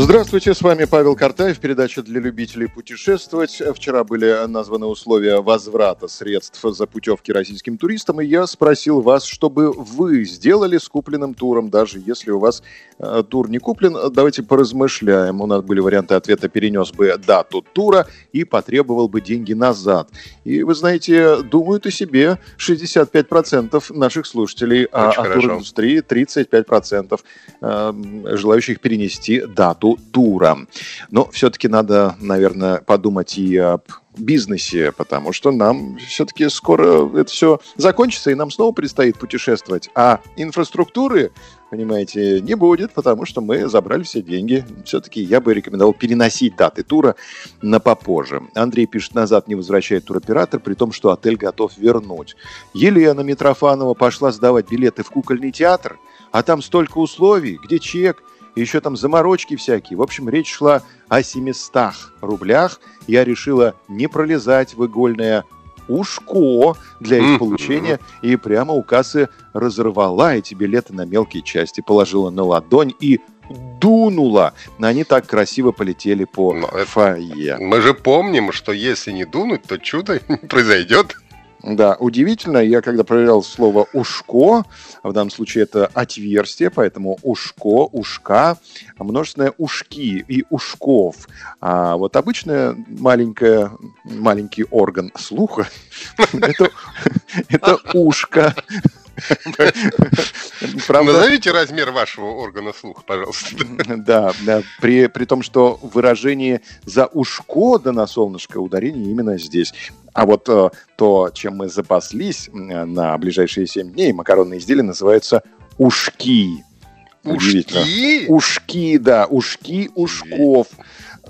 Здравствуйте, с вами Павел Картаев, передача для любителей путешествовать. Вчера были названы условия возврата средств за путевки российским туристам, и я спросил вас, чтобы вы сделали с купленным туром, даже если у вас э, тур не куплен. Давайте поразмышляем. У нас были варианты ответа. Перенес бы дату тура и потребовал бы деньги назад. И вы знаете, думают о себе 65% наших слушателей, а Очень о хорошо. туриндустрии 35% э, желающих перенести дату тура. Но все-таки надо, наверное, подумать и об бизнесе, потому что нам все-таки скоро это все закончится, и нам снова предстоит путешествовать. А инфраструктуры, понимаете, не будет, потому что мы забрали все деньги. Все-таки я бы рекомендовал переносить даты тура на попозже. Андрей пишет, назад не возвращает туроператор, при том, что отель готов вернуть. Елена Митрофанова пошла сдавать билеты в кукольный театр, а там столько условий, где чек, и еще там заморочки всякие. В общем, речь шла о 700 рублях. Я решила не пролезать в игольное ушко для их получения и прямо у кассы разорвала эти билеты на мелкие части, положила на ладонь и дунула. Они так красиво полетели по Но это- фойе. Мы же помним, что если не дунуть, то чудо не произойдет. Да, удивительно, я когда проверял слово «ушко», в данном случае это отверстие, поэтому ушко, ушка, множественное ушки и ушков. А вот обычное маленькое, маленький орган слуха это, это ушко. Правда, Назовите размер вашего органа слуха, пожалуйста. да, да, при, при том, что выражение «за ушко да на солнышко» ударение именно здесь. А вот э, то, чем мы запаслись на ближайшие 7 дней, макаронные изделия называются ушки. Ушки? Ушки, да, ушки ушков.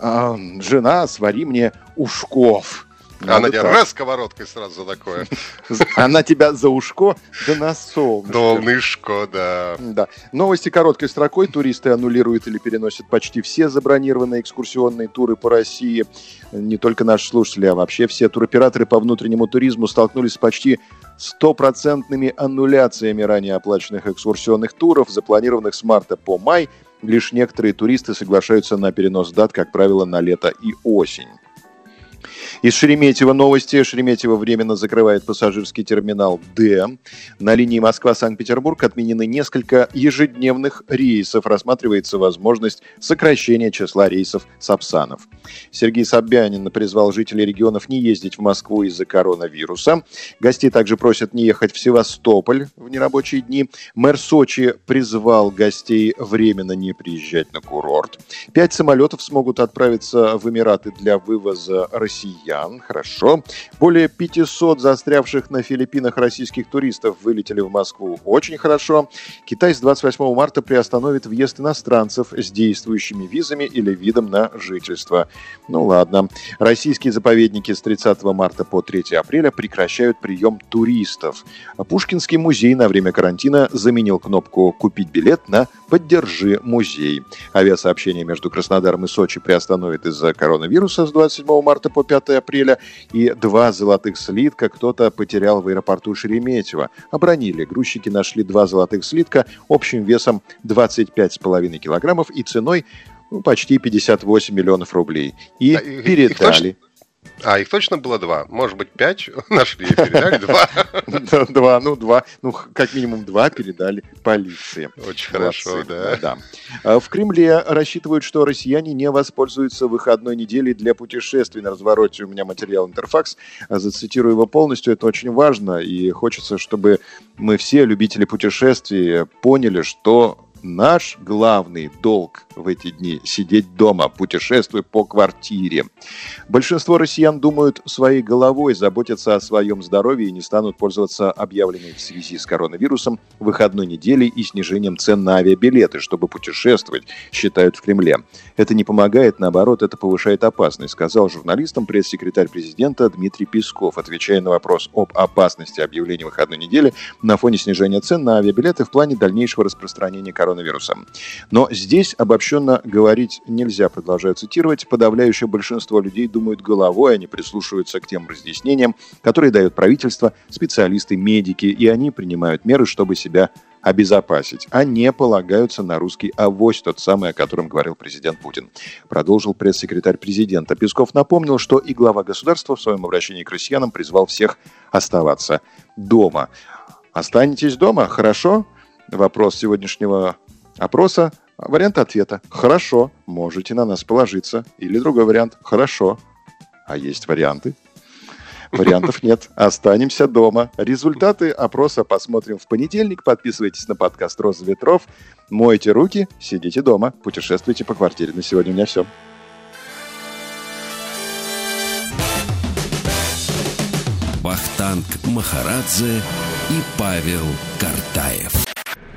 А, жена, свари мне ушков. Она Надо тебя так. раз сковородкой сразу за такое. Она тебя за ушко, да на солнышко. Долнышко, да. Да. Новости короткой строкой. Туристы аннулируют или переносят почти все забронированные экскурсионные туры по России. Не только наши слушатели, а вообще все туроператоры по внутреннему туризму столкнулись с почти стопроцентными аннуляциями ранее оплаченных экскурсионных туров, запланированных с марта по май. Лишь некоторые туристы соглашаются на перенос дат, как правило, на лето и осень. Из Шереметьево новости. Шереметьево временно закрывает пассажирский терминал «Д». На линии Москва-Санкт-Петербург отменены несколько ежедневных рейсов. Рассматривается возможность сокращения числа рейсов Сапсанов. Сергей Собянин призвал жителей регионов не ездить в Москву из-за коронавируса. Гостей также просят не ехать в Севастополь в нерабочие дни. Мэр Сочи призвал гостей временно не приезжать на курорт. Пять самолетов смогут отправиться в Эмираты для вывоза россиян. Хорошо. Более 500 застрявших на Филиппинах российских туристов вылетели в Москву. Очень хорошо. Китай с 28 марта приостановит въезд иностранцев с действующими визами или видом на жительство. Ну ладно. Российские заповедники с 30 марта по 3 апреля прекращают прием туристов. Пушкинский музей на время карантина заменил кнопку «Купить билет» на «Поддержи музей». Авиасообщение между Краснодаром и Сочи приостановит из-за коронавируса с 27 марта по 5 апреля. И два золотых слитка кто-то потерял в аэропорту Шереметьево. Обронили. Грузчики нашли два золотых слитка общим весом 25,5 килограммов и ценой ну, почти 58 миллионов рублей. И А их- их передали. А, их точно было два. Может быть, пять нашли, передали два. Два, ну два, ну как минимум два передали полиции. Очень хорошо, да. А В Кремле рассчитывают, что россияне не воспользуются выходной неделей для путешествий. На развороте у меня материал Интерфакс. А Зацитирую его полностью. Это очень важно. И хочется, чтобы мы все, любители путешествий, поняли, что наш главный долг в эти дни – сидеть дома, путешествуя по квартире. Большинство россиян думают своей головой, заботятся о своем здоровье и не станут пользоваться объявленной в связи с коронавирусом выходной неделей и снижением цен на авиабилеты, чтобы путешествовать, считают в Кремле. Это не помогает, наоборот, это повышает опасность, сказал журналистам пресс-секретарь президента Дмитрий Песков, отвечая на вопрос об опасности объявления выходной недели на фоне снижения цен на авиабилеты в плане дальнейшего распространения коронавируса коронавирусом. Но здесь обобщенно говорить нельзя, продолжаю цитировать. Подавляющее большинство людей думают головой, они прислушиваются к тем разъяснениям, которые дает правительство, специалисты, медики, и они принимают меры, чтобы себя обезопасить, а не полагаются на русский авось, тот самый, о котором говорил президент Путин. Продолжил пресс-секретарь президента. Песков напомнил, что и глава государства в своем обращении к россиянам призвал всех оставаться дома. Останетесь дома? Хорошо? Вопрос сегодняшнего опроса. Вариант ответа. Хорошо, можете на нас положиться. Или другой вариант. Хорошо. А есть варианты? Вариантов нет. Останемся дома. Результаты опроса посмотрим в понедельник. Подписывайтесь на подкаст «Роза ветров». Мойте руки, сидите дома, путешествуйте по квартире. На сегодня у меня все. Вахтанг Махарадзе и Павел Картаев.